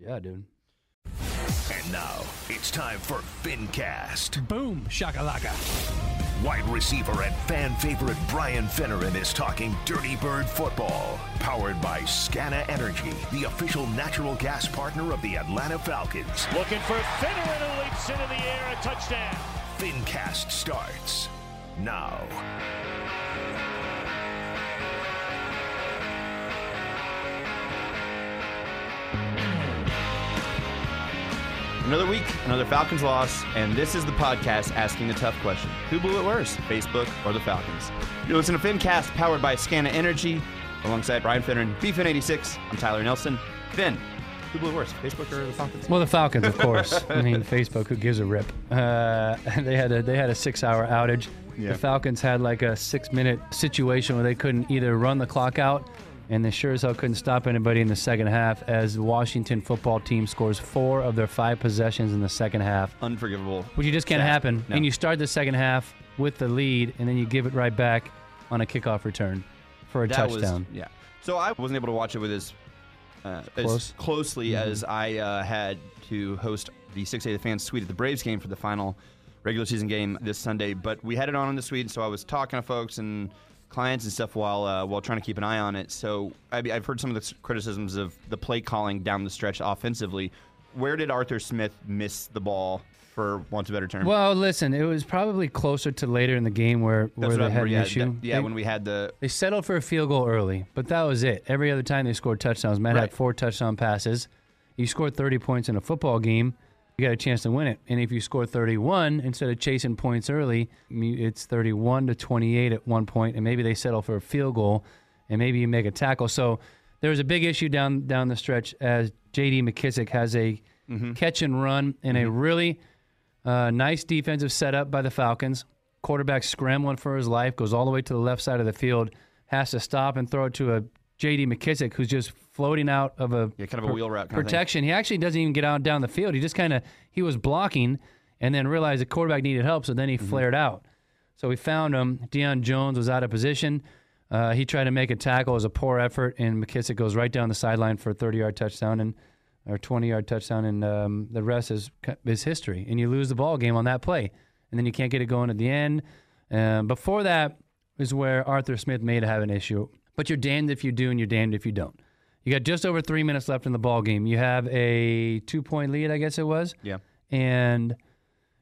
Yeah, dude. And now it's time for FinCast. Boom, shakalaka. Wide receiver and fan favorite Brian Finneran is talking Dirty Bird football. Powered by Scana Energy, the official natural gas partner of the Atlanta Falcons. Looking for Finneran who leaps into the air, a touchdown. FinCast starts now. Another week, another Falcons loss, and this is the podcast asking the tough question Who blew it worse, Facebook or the Falcons? You're listening to FinCast, powered by Scana Energy, alongside Brian Finneran BFin86. I'm Tyler Nelson. Finn, who blew it worse, Facebook or the Falcons? Well, the Falcons, of course. I mean, Facebook, who gives a rip? Uh, they had a they had a six-hour outage. Yeah. The Falcons had like a six-minute situation where they couldn't either run the clock out, and they sure as hell couldn't stop anybody in the second half. As the Washington football team scores four of their five possessions in the second half, Unforgivable. which you just can't Sad. happen. No. And you start the second half with the lead, and then you give it right back on a kickoff return for a That was- touchdown. yeah. So I wasn't able to watch it with as, uh, Close? Mm-hmm. as closely as I uh, had to host the 680 The Fans suite at the Braves game for the final regular season game this Sunday. But we had it on in the suite, so I was talking to folks and clients and stuff while uh, while trying to keep an eye on it. So I, I've heard some of the criticisms of the play calling down the stretch offensively. Where did Arthur Smith miss the ball, for want of a better term? Well, listen, it was probably closer to later in the game where, where they had an remember, issue. Yeah, that- yeah They- when we had the They settled for a field goal early, but that was it. Every other time they scored touchdowns. Matt Right. had four touchdown passes. You scored 30 points in a football game, you got a chance to win it. And if you score 31 instead of chasing points early, it's 31 to 28 at one point, and maybe they settle for a field goal, and maybe you make a tackle. So there was a big issue down down the stretch as J.D. McKissick has a catch and run in a really uh, nice defensive setup by the Falcons. Quarterback scrambling for his life, goes all the way to the left side of the field, has to stop and throw it to a J.D. McKissick who's just floating out of a Yeah, kind of a wheel route kind of thing. protection. He actually doesn't even get out down the field. He just kind of he was blocking and then realized the quarterback needed help, so then he Mm-hmm. flared out. So we found him. Deion Jones was out of position. Uh, he tried to make a tackle. It was a poor effort, and McKissick goes right down the sideline for a 30-yard touchdown and or 20-yard touchdown, and um, the rest is is history. And you lose the ball game on that play, and then you can't get it going at the end. Um, before that is where Arthur Smith may have an issue. But you're damned if you do, and you're damned if you don't. You got just over three minutes left in the ball game. You have a two-point lead, I guess it was yeah. and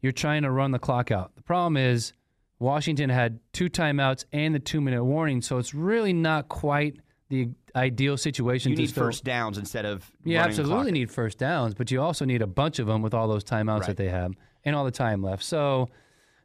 you're trying to run the clock out. The problem is Washington had two timeouts and the two minute warning, so it's really not quite the ideal situation. You to need still- first downs instead of You absolutely need first downs, but you also need a bunch of them with all those timeouts Right. that they have and all the time left. So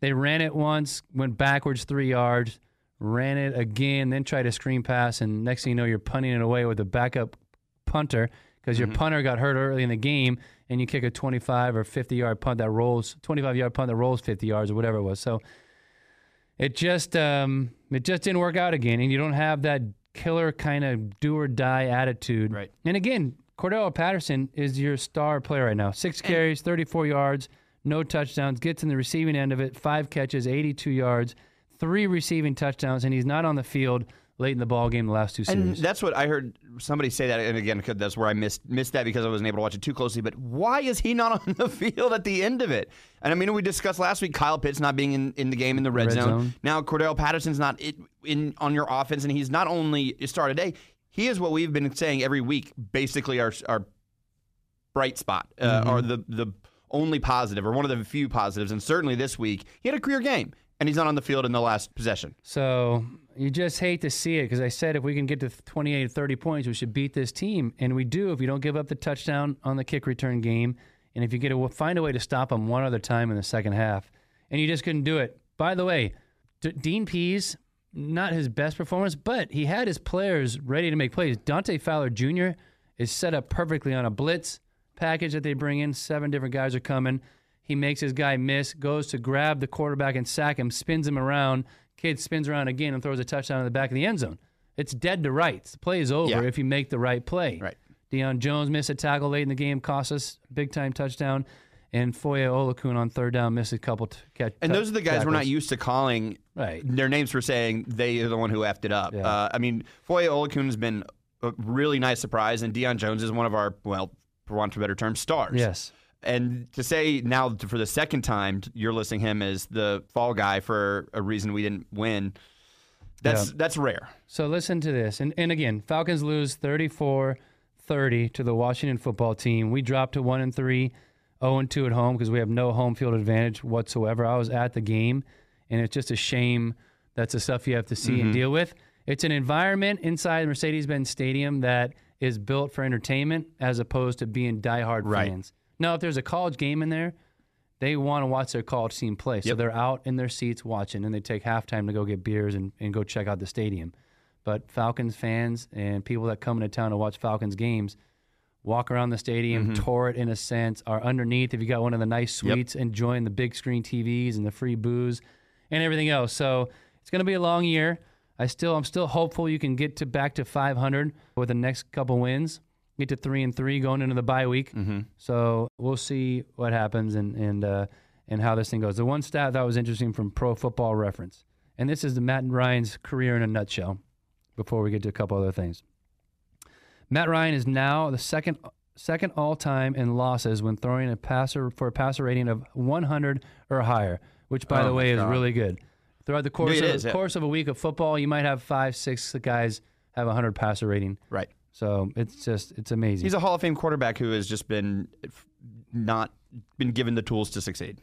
they ran it once, went backwards three yards, ran it again, then tried a screen pass, and next thing you know, you're punting it away with a backup punter because Mm-hmm. your punter got hurt early in the game, and you kick a 25 or 50 yard punt that rolls 25 yard punt that rolls 50 yards or whatever it was. So it just um, it just didn't work out again, and you don't have that killer kind of do or die attitude. Right. And again, Cordarrelle Patterson is your star player right now. Six carries, 34 yards, no touchdowns. Gets in the receiving end of it, five catches, 82 yards, three receiving touchdowns, and he's not on the field late in the ball game the last two And series. that's what I heard somebody say that, and again, that's where I missed missed that because I wasn't able to watch it too closely. But why is he not on the field at the end of it? And I mean, we discussed last week Kyle Pitts not being in, in the game in the red, Red zone. zone. Now Cordarrelle Patterson's not in, in on your offense, and he's not only a star today. He is what we've been saying every week, basically our our bright spot, uh, Mm-hmm. or the the only positive, or one of the few positives. And certainly this week, he had a career game, and he's not on the field in the last possession. So you just hate to see it because I said if we can get to 28 or 30 points, we should beat this team. And we do if you don't give up the touchdown on the kick return game. And if you get a, find a way to stop them one other time in the second half. And you just couldn't do it. By the way, D- Dean Pees not his best performance, but he had his players ready to make plays. Dante Fowler Jr. is set up perfectly on a blitz package that they bring in. Seven different guys are coming. He makes his guy miss, goes to grab the quarterback and sack him, spins him around. Kid spins around again and throws a touchdown in the back of the end zone. It's dead to rights. The play is over Yeah. if you make the right play. Right. Deion Jones missed a tackle late in the game, cost us a big time touchdown. And Foye Oluokun on third down missed a couple t- catch. And those are the guys we're not used to calling Right. their names for saying they are the one who effed it up. Yeah. Uh, I mean, Foye Oluokun has been a really nice surprise, and Deion Jones is one of our, well, for want of a better term, stars. Yes. And to say now for the second time you're listing him as the fall guy for a reason we didn't win, that's Yeah. that's rare. So listen to this. And, and again, Falcons lose 34 30 to the Washington football team. We dropped to 1 and 3, 0 and 2 at home because we have no home field advantage whatsoever. I was at the game, and it's just a shame that's the stuff you have to see and mm-hmm. deal with. It's an environment inside Mercedes Benz Stadium that is built for entertainment as opposed to being diehard Right. fans. Now, if there's a college game in there, they want to watch their college team play. So Yep. they're out in their seats watching, and they take halftime to go get beers and, and go check out the stadium. But Falcons fans and people that come into town to watch Falcons games walk around the stadium, Mm-hmm. tour it in a sense, are underneath if you got one of the nice Yep. suites, enjoying the big screen TVs and the free booze and everything else. So it's going to be a long year. I still, I'm still hopeful you can get to back to 500 with the next couple wins, get to three and three going into the bye week. Mm-hmm. So we'll see what happens and and uh, and how this thing goes. The one stat that was interesting from Pro Football Reference, and this is the Matt Ryan's career in a nutshell. Before we get to a couple other things, Matt Ryan is now the second second all time in losses when throwing a passer for a passer rating of 100 or higher, which by Oh the way is God. really good. Throughout the course It of, is, yeah. course of a week of football, you might have five, six guys have a 100 passer rating. Right. So it's just it's amazing. He's a Hall of Fame quarterback who has just been not been given the tools to succeed.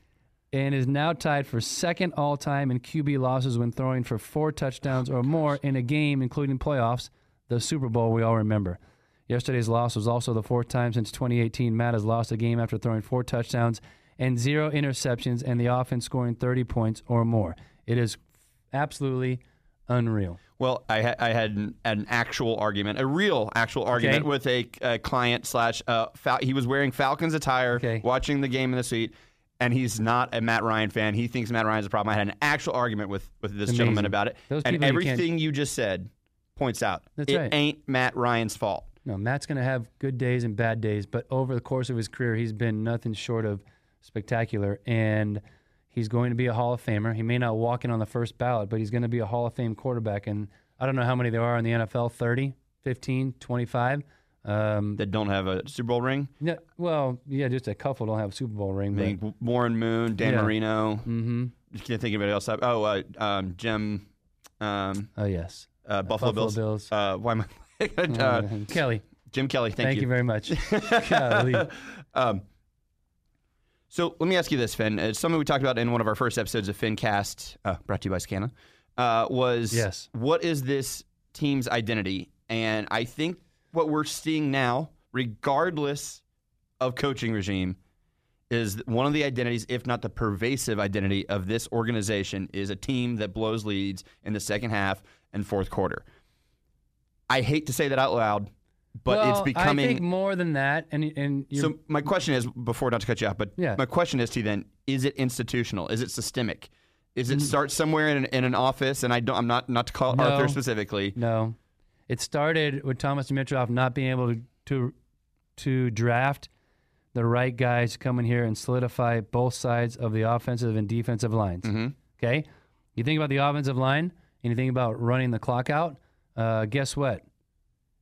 and is now tied for second all time in QB losses when throwing for four touchdowns oh or more in a game, including playoffs, the Super Bowl we all remember. Yesterday's loss was also the fourth time since 2018 Matt has lost a game after throwing four touchdowns and zero interceptions and the offense scoring 30 points or more. It is absolutely unreal. Well, I, ha- I had an, an actual argument, a real actual argument Okay. with a, a client slash. Uh, Fal- he was wearing Falcons attire, Okay. watching the game in the suite, and he's not a Matt Ryan fan. He thinks Matt Ryan's a problem. I had an actual argument with with this It's gentleman about it, Those and people you everything you just said points out That's it right. ain't Matt Ryan's fault. No, Matt's going to have good days and bad days, but over the course of his career, he's been nothing short of spectacular. And he's going to be a Hall of Famer. He may not walk in on the first ballot, but he's going to be a Hall of Fame quarterback. And I don't know how many there are in the NFL 30, 15, 25. Um, That don't have a Super Bowl ring. yeah, well, yeah, just a couple don't have a Super Bowl ring. I But, think Warren Moon, Dan Yeah. Marino. mm-hmm. Can't think of anybody else. Oh, uh, um, Jim, um, Oh, yes. uh, Buffalo, Buffalo Bills. Bills. Uh, why am I? uh, Uh, Kelly, Jim Kelly. Thank, thank, you. very much. Um, so let me ask you this, Finn. It's something we talked about in one of our first episodes of FinCast, uh, brought to you by Scana. Uh, was Yes. what is this team's identity? And I think what we're seeing now, regardless of coaching regime, is one of the identities, if not the pervasive identity of this organization, is a team that blows leads in the second half and fourth quarter. I hate to say that out loud, but well, it's becoming I think more than that. And, and so my question is, before not to cut you off, but Yeah. my question is to you then: Is it institutional? Is it systemic? Is it start somewhere in an, in an office? And I don't. I'm not not to call No. Arthur specifically. No, it started with Thomas Dimitroff not being able to to, to draft the right guys to come in here and solidify both sides of the offensive and defensive lines. Okay, you think about the offensive line and you think about running the clock out. Uh, guess what?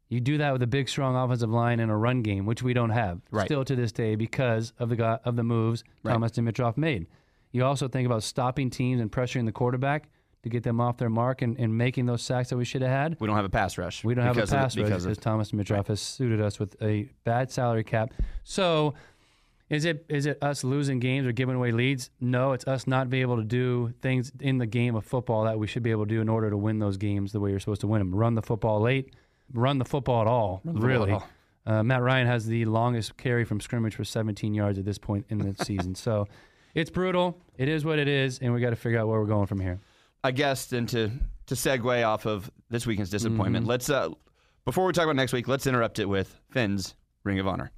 You do that with a big, strong offensive line and a run game, which we don't have Right. still to this day because of the go- of the moves Right. Thomas Dimitroff made. You also think about stopping teams and pressuring the quarterback to get them off their mark and, and making those sacks that we should have had. We don't have a pass rush. We don't have a pass rush because Thomas Dimitroff has suited us with a bad salary cap. So, is it is it us losing games or giving away leads? No, it's us not being able to do things in the game of football that we should be able to do in order to win those games the way you're supposed to win them. Run the football late, run the football at all. the football really, at all. Uh, Matt Ryan has the longest carry from scrimmage for 17 yards at this point in the season. So, it's brutal. It is what it is, and we got to figure out where we're going from here. I guess then to to segue off of this weekend's disappointment, Mm-hmm. let's uh, before we talk about next week, let's interrupt it with Finn's Ring of Honor.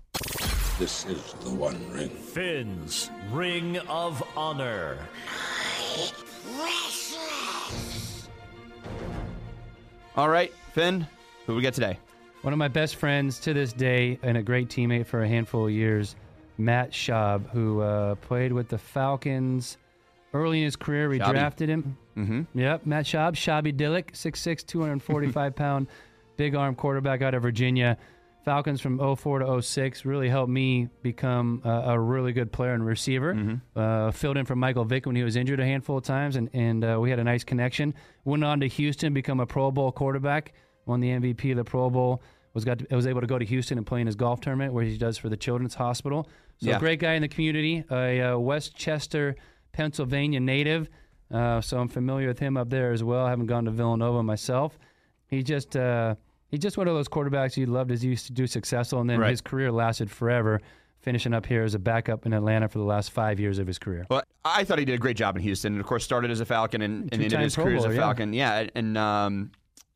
This is the One Ring. Finn's Ring of Honor. All right, Finn, who we get today? One of my best friends to this day and a great teammate for a handful of years, Matt Schaub, who uh, played with the Falcons early in his career. We Schaubby. drafted him. Mm-hmm. Yep, Matt Schaub, Shabby Dillick, 6'6", 245 pound, big arm quarterback out of Virginia. Falcons from 04 to 06 really helped me become a, a really good player and receiver. Uh, filled in for Michael Vick when he was injured a handful of times, and, and uh, we had a nice connection. Went on to Houston, become a Pro Bowl quarterback, won the MVP of the Pro Bowl. Was got to, was able to go to Houston and play in his golf tournament where he does for the Children's Hospital. So Yeah. great guy in the community, a uh, West Chester, Pennsylvania native. Uh, so I'm familiar with him up there as well. I haven't gone to Villanova myself. He just uh, he's just one of those quarterbacks you loved as you used to do successful, and then Right. his career lasted forever, finishing up here as a backup in Atlanta for the last five years of his career. Well, I thought he did a great job in Houston, and of course started as a Falcon and, and ended his career as a Bowler, yeah. Falcon. Yeah, and um,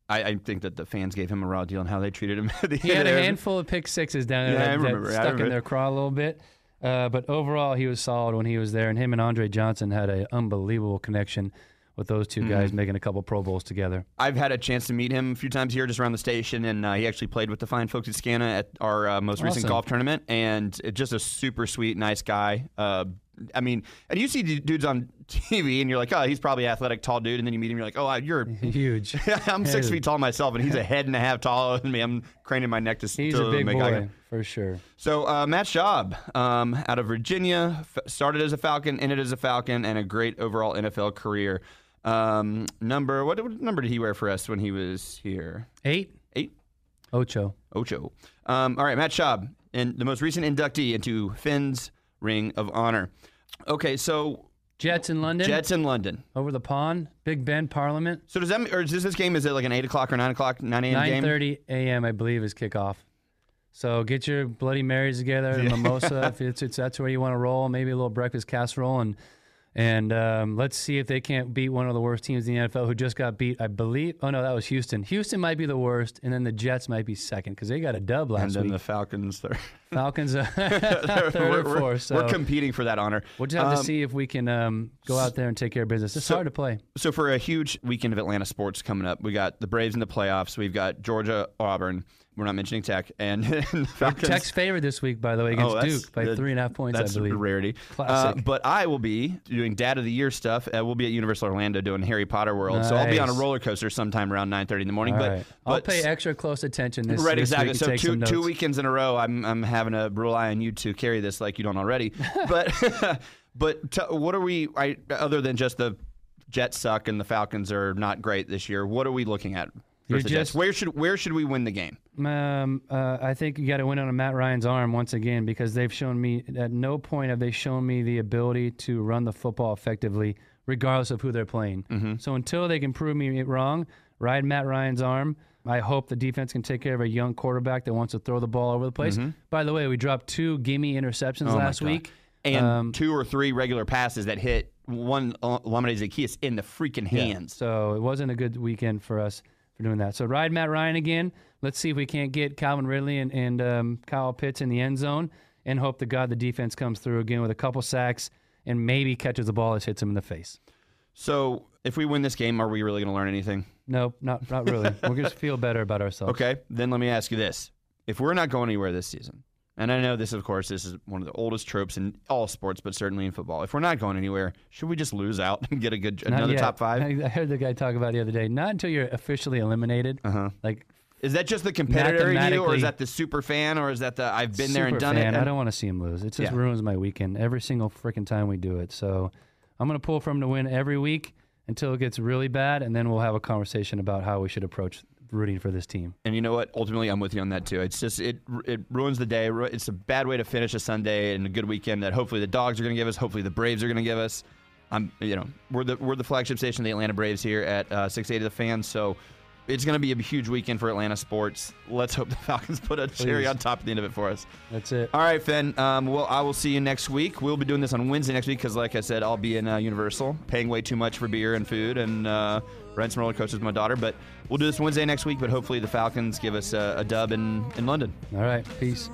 I, I think that the fans gave him a raw deal on how they treated him. At the He had a handful of pick sixes down there Yeah, I that, that remember, I stuck in their craw a little bit. Uh, but overall, he was solid when he was there, and him and Andre Johnson had an unbelievable connection with those Mm-hmm. two guys making a couple Pro Bowls together. I've had a chance to meet him a few times here, just around the station, and uh, he actually played with the fine folks at Scana at our uh, most recent golf tournament, and just a super sweet, nice guy. I mean, and you see d- dudes on TV, and you're like, oh, he's probably athletic, tall dude, and then you meet him, you're like, oh, you're. Huge. I'm six feet tall myself, and he's a head and a half taller than me. I'm craning my neck to see. He's to a big make boy for sure. So uh, Matt Schaub, um, out of Virginia, f- started as a Falcon, ended as a Falcon, and a great overall NFL career. Um, number what, what number did he wear for us when he was here? Eight, Eight. Ocho. Ocho. Um, all right, Matt Schaub, and the most recent inductee into Finn's Ring of Honor. Okay, so Jets in London. Jets in London. over the pond. Big Ben Parliament. So does that or is this, this game? Is it like an eight o'clock or nine o'clock, nine a.m. game? 9:30 a.m. I believe is kickoff. So get your Bloody Marys together, mimosa if it's, it's that's where you want to roll. Maybe a little breakfast casserole, and and um, let's see if they can't beat one of the worst teams in the NFL who just got beat. I believe. Oh no, that was Houston. Houston might be the worst, and then the Jets might be second because they got a dub last week. And then week. the Falcons. Falcons are third we're, or we're- fourth. So we're competing for that honor. we'll just have to Um, see if we can um, go out there and take care of business. It's so- hard to play. So for a huge weekend of Atlanta sports coming up, we got the Braves in the playoffs. We've got Georgia, Auburn. We're not mentioning Tech and, and the Falcons. Tech's favored this week, by the way, against Oh, Duke by three and a half points. That's I believe. a rarity. Classic. Uh, but I will be doing Dad of the Year stuff. Uh, we'll be at Universal Orlando doing Harry Potter World. So I'll be on a roller coaster sometime around 9:30 in the morning. All but right. I'll pay extra close attention this Right, this exactly. So two two weekends in a row, I'm I'm having to rely on you to carry this like you don't already. but but t- what are we? I, other than just the Jets suck and the Falcons are not great this year. What are we looking at? You're versus the Jets? just- Where should where should we win the game? Um, uh, I think you got to win on a Matt Ryan's arm once again because they've shown me at no point have they shown me the ability to run the football effectively, regardless of who they're playing. Mm-hmm. So until they can prove me wrong, ride Matt Ryan's arm. I hope the defense can take care of a young quarterback that wants to throw the ball over the place. By the way, we dropped two gimme interceptions Mm-hmm. Oh last week. And Um, two or three regular passes that hit one uh, Lamine Zaccheaus in the freaking Yeah. hands. So it wasn't a good weekend for us for doing that. So ride Matt Ryan again. Let's see if we can't get Calvin Ridley and, and um, Kyle Pitts in the end zone and hope to God the defense comes through again with a couple sacks and maybe catches the ball that hits him in the face. So if we win this game, are we really going to learn anything? Nope, not not really. We're going to feel better about ourselves. Okay, then let me ask you this: If we're not going anywhere this season, and I know this, of course, this is one of the oldest tropes in all sports, but certainly in football. If we're not going anywhere, should we just lose out and get a good Not another yet. top five? I heard the guy talk about it the other day. Not until you're officially eliminated. Uh-huh. Like Is that just the competitor in you, or is that the super fan, or is that the I've been there and done fan. it? I don't want to see him lose. It just Yeah. ruins my weekend every single freaking time we do it. So I'm going to pull for him to win every week until it gets really bad, and then we'll have a conversation about how we should approach rooting for this team. And you know what? Ultimately, I'm with you on that too. It's just it it ruins the day. It's a bad way to finish a Sunday and a good weekend that hopefully the dogs are going to give us. Hopefully the Braves are going to give us. I'm you know we're the we're the flagship station of the Atlanta Braves here at uh, 680 The fans. So it's going to be a huge weekend for Atlanta sports. Let's hope the Falcons put a cherry Please. on top at the end of it for us. That's it. All right, Finn. Um, well, I will see you next week. We'll be doing this on Wednesday next week because, like I said, I'll be in uh, Universal, paying way too much for beer and food and uh, riding some roller coasters with my daughter. But we'll do this Wednesday next week. But hopefully, the Falcons give us a, a dub in, in London. All right. Peace.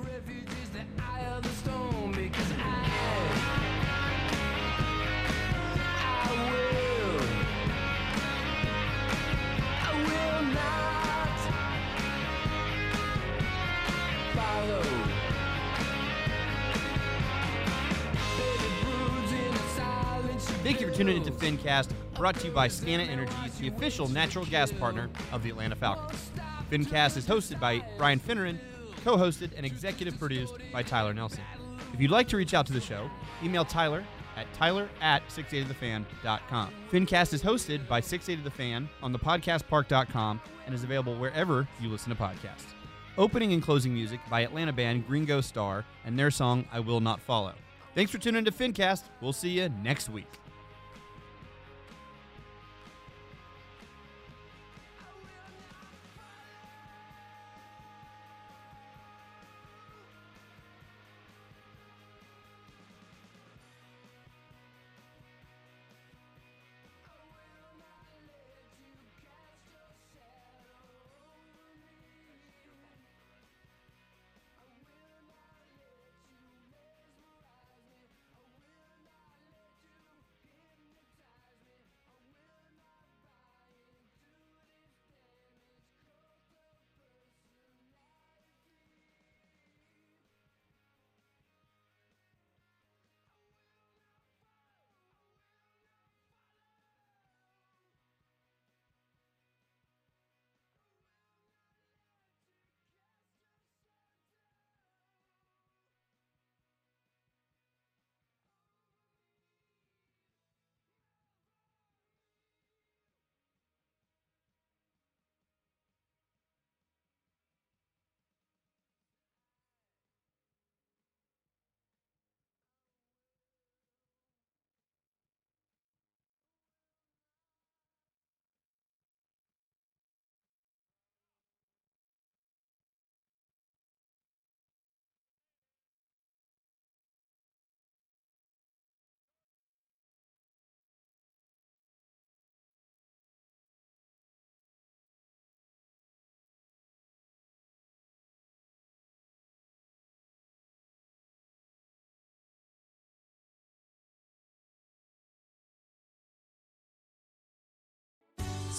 For tuning into FinCast, brought to you by Scana Energy, the official natural gas partner of the Atlanta Falcons. FinCast is hosted by Brian Finneran, co-hosted and executive produced by Tyler Nelson. If you'd like to reach out to the show, email Tyler at tyler at 680thefan.com. FinCast is hosted by 680thefan on thepodcastpark.com and is available wherever you listen to podcasts. Opening and closing music by Atlanta band Gringo Star and their song I Will Not Follow. Thanks for tuning into FinCast. We'll see you next week.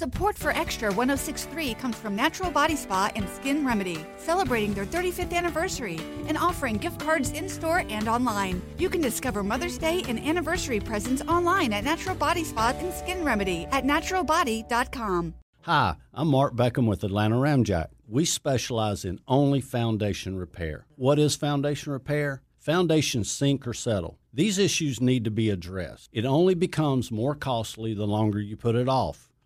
Support for Extra 1063 comes from Natural Body Spa and Skin Remedy, celebrating their 35th anniversary and offering gift cards in store and online. You can discover Mother's Day and anniversary presents online at Natural Body Spa and Skin Remedy at naturalbody.com. Hi, I'm Mark Beckham with Atlanta Ramjack. We specialize in only foundation repair. What is foundation repair? Foundations sink or settle. These issues need to be addressed. It only becomes more costly the longer you put it off.